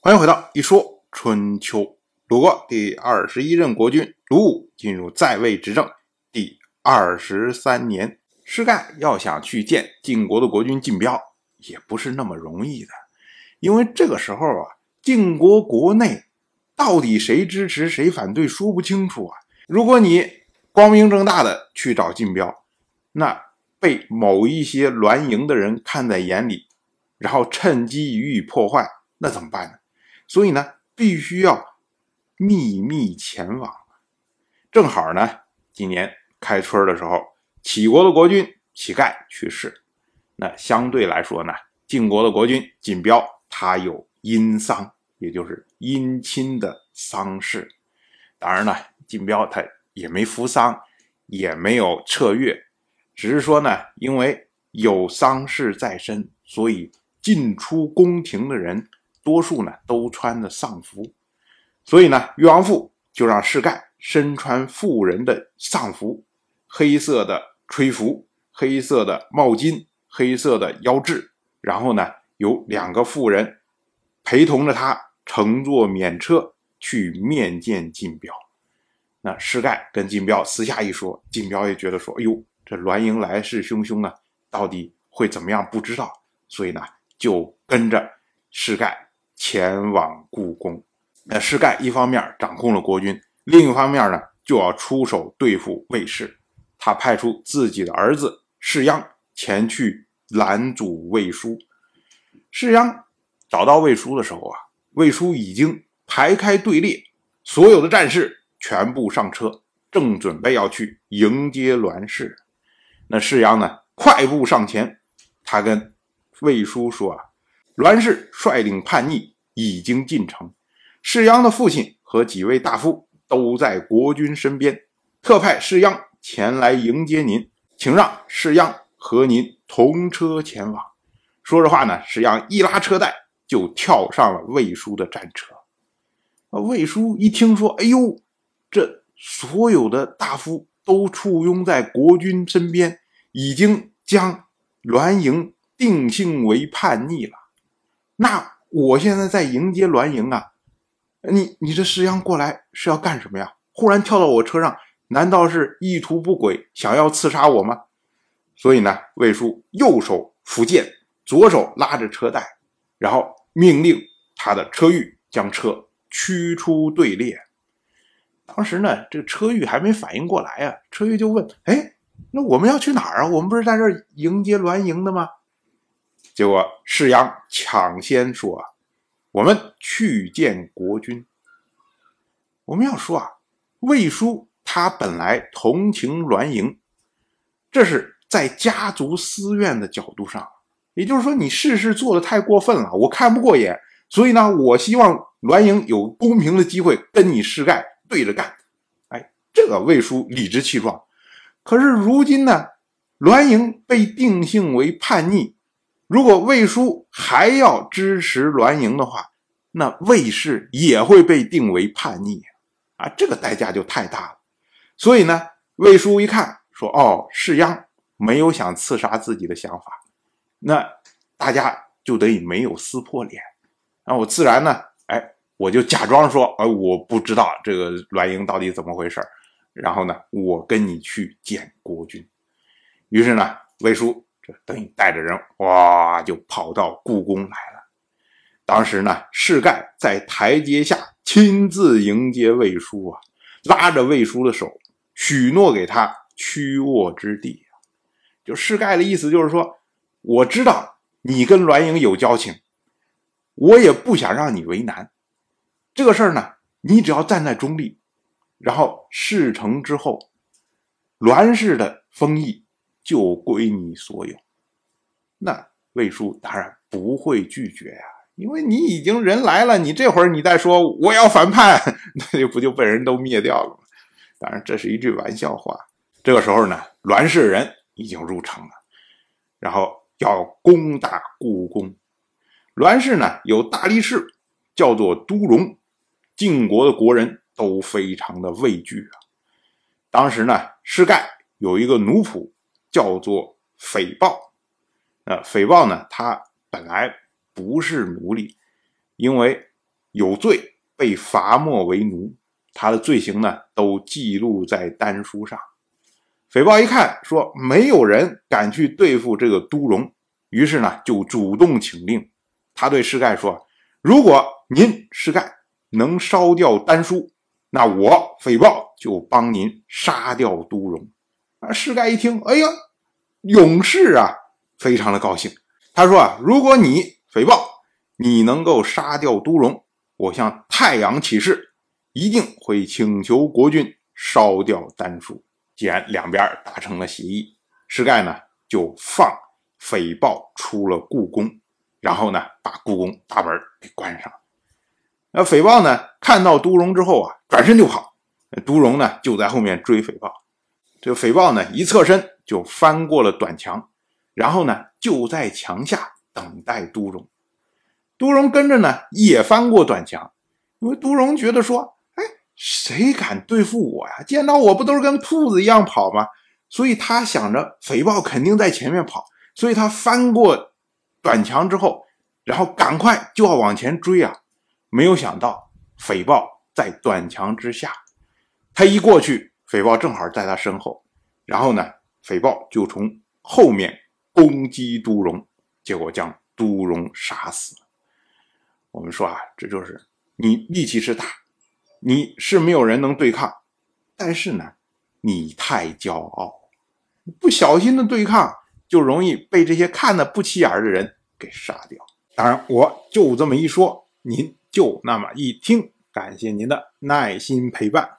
欢迎回到一说春秋。鲁国第二十一任国君鲁武进入在位执政第二十三年，施盖要想去见晋国的国君晋彪，也不是那么容易的，因为这个时候啊，晋国国内到底谁支持谁反对说不清楚啊。如果你光明正大的去找晋彪，那被某一些栾营的人看在眼里，然后趁机予以破坏，那怎么办呢？所以呢，必须要秘密前往。正好呢，今年开春的时候，齐国的国君乞丐去世。那相对来说呢，晋国的国君晋彪他有殷丧，也就是姻亲的丧事。当然了，晋彪他也没服丧，也没有撤月，只是说呢，因为有丧事在身，所以进出宫廷的人。多数呢都穿着丧服，所以呢，越王父就让士盖身穿妇人的丧服，黑色的吹服，黑色的帽巾，黑色的腰制，然后呢，有两个妇人陪同着他乘坐免车去面见晋彪。那士盖跟晋彪私下一说，晋彪也觉得说：“哎呦，这栾盈来势汹汹啊，到底会怎么样？不知道。”所以呢，就跟着士盖。前往故宫，那施盖一方面掌控了国君，另一方面呢就要出手对付魏氏。他派出自己的儿子士鞅前去拦阻魏书。士鞅找到魏书的时候啊，魏书已经排开队列，所有的战士全部上车，正准备要去迎接栾氏。那士鞅呢，快步上前，他跟魏书说啊。栾氏率领叛逆，已经进城。士鞅的父亲和几位大夫都在国君身边，特派士鞅前来迎接您，请让士鞅和您同车前往。说着话呢，士鞅一拉车带，就跳上了魏书的战车。魏书一听说，哎呦，这所有的大夫都簇拥在国君身边，已经将栾盈定性为叛逆了。那我现在在迎接栾营啊，你你这石鞅过来是要干什么呀？忽然跳到我车上，难道是意图不轨，想要刺杀我吗？所以呢，魏书右手扶剑，左手拉着车带，然后命令他的车御将车驱出队列。当时呢，这个车御还没反应过来啊，车御就问：“哎，那我们要去哪儿啊？我们不是在这儿迎接栾营的吗？”结果士鞅抢先说：“我们去见国君。我们要说啊，魏书他本来同情栾盈，这是在家族私怨的角度上，也就是说你事事做的太过分了，我看不过眼，所以呢，我希望栾盈有公平的机会跟你世盖对着干。哎，这个魏书理直气壮。可是如今呢，栾盈被定性为叛逆。”如果魏书还要支持栾盈的话，那魏氏也会被定为叛逆啊，这个代价就太大了。所以呢，魏书一看说：“哦，士鞅没有想刺杀自己的想法，那大家就得以没有撕破脸。那我自然呢，哎，我就假装说，哎，我不知道这个栾盈到底怎么回事然后呢，我跟你去见国君。于是呢，魏书。等于带着人哇，就跑到故宫来了。当时呢，士盖在台阶下亲自迎接魏书啊，拉着魏书的手，许诺给他屈卧之地。就士盖的意思就是说，我知道你跟栾盈有交情，我也不想让你为难。这个事儿呢，你只要站在中立，然后事成之后，栾氏的封邑。就归你所有，那魏书当然不会拒绝呀，因为你已经人来了，你这会儿你再说我要反叛，那就不就被人都灭掉了吗？当然这是一句玩笑话。这个时候呢，栾氏人已经入城了，然后要攻打故宫。栾氏呢有大力士叫做都荣，晋国的国人都非常的畏惧啊。当时呢，施盖有一个奴仆。叫做匪豹，呃，匪豹呢，他本来不是奴隶，因为有罪，被罚没为奴。他的罪行呢，都记录在丹书上。匪豹一看，说没有人敢去对付这个都荣，于是呢，就主动请令。他对施盖说：“如果您施盖能烧掉丹书，那我匪豹就帮您杀掉都荣。”啊，施盖一听，哎呀，勇士啊，非常的高兴。他说：“啊，如果你匪豹，你能够杀掉都荣，我向太阳起誓。”一定会请求国君烧掉丹书。既然两边达成了协议，施盖呢就放匪豹出了故宫，然后呢把故宫大门给关上。那匪豹呢看到都荣之后啊，转身就跑。都荣呢就在后面追匪豹。这个匪豹呢一侧身就翻过了短墙，然后呢就在墙下等待都荣。都荣跟着呢也翻过短墙，因为都荣觉得说。哎谁敢对付我呀？见到我不都是跟兔子一样跑吗？所以他想着匪豹肯定在前面跑，所以他翻过短墙之后，然后赶快就要往前追啊！没有想到匪豹在短墙之下，他一过去，匪豹正好在他身后，然后呢，匪豹就从后面攻击都荣，结果将都荣杀死。我们说啊，这就是你力气是大。你是没有人能对抗，但是呢，你太骄傲，不小心的对抗就容易被这些看的不起眼的人给杀掉。当然，我就这么一说，您就那么一听。感谢您的耐心陪伴。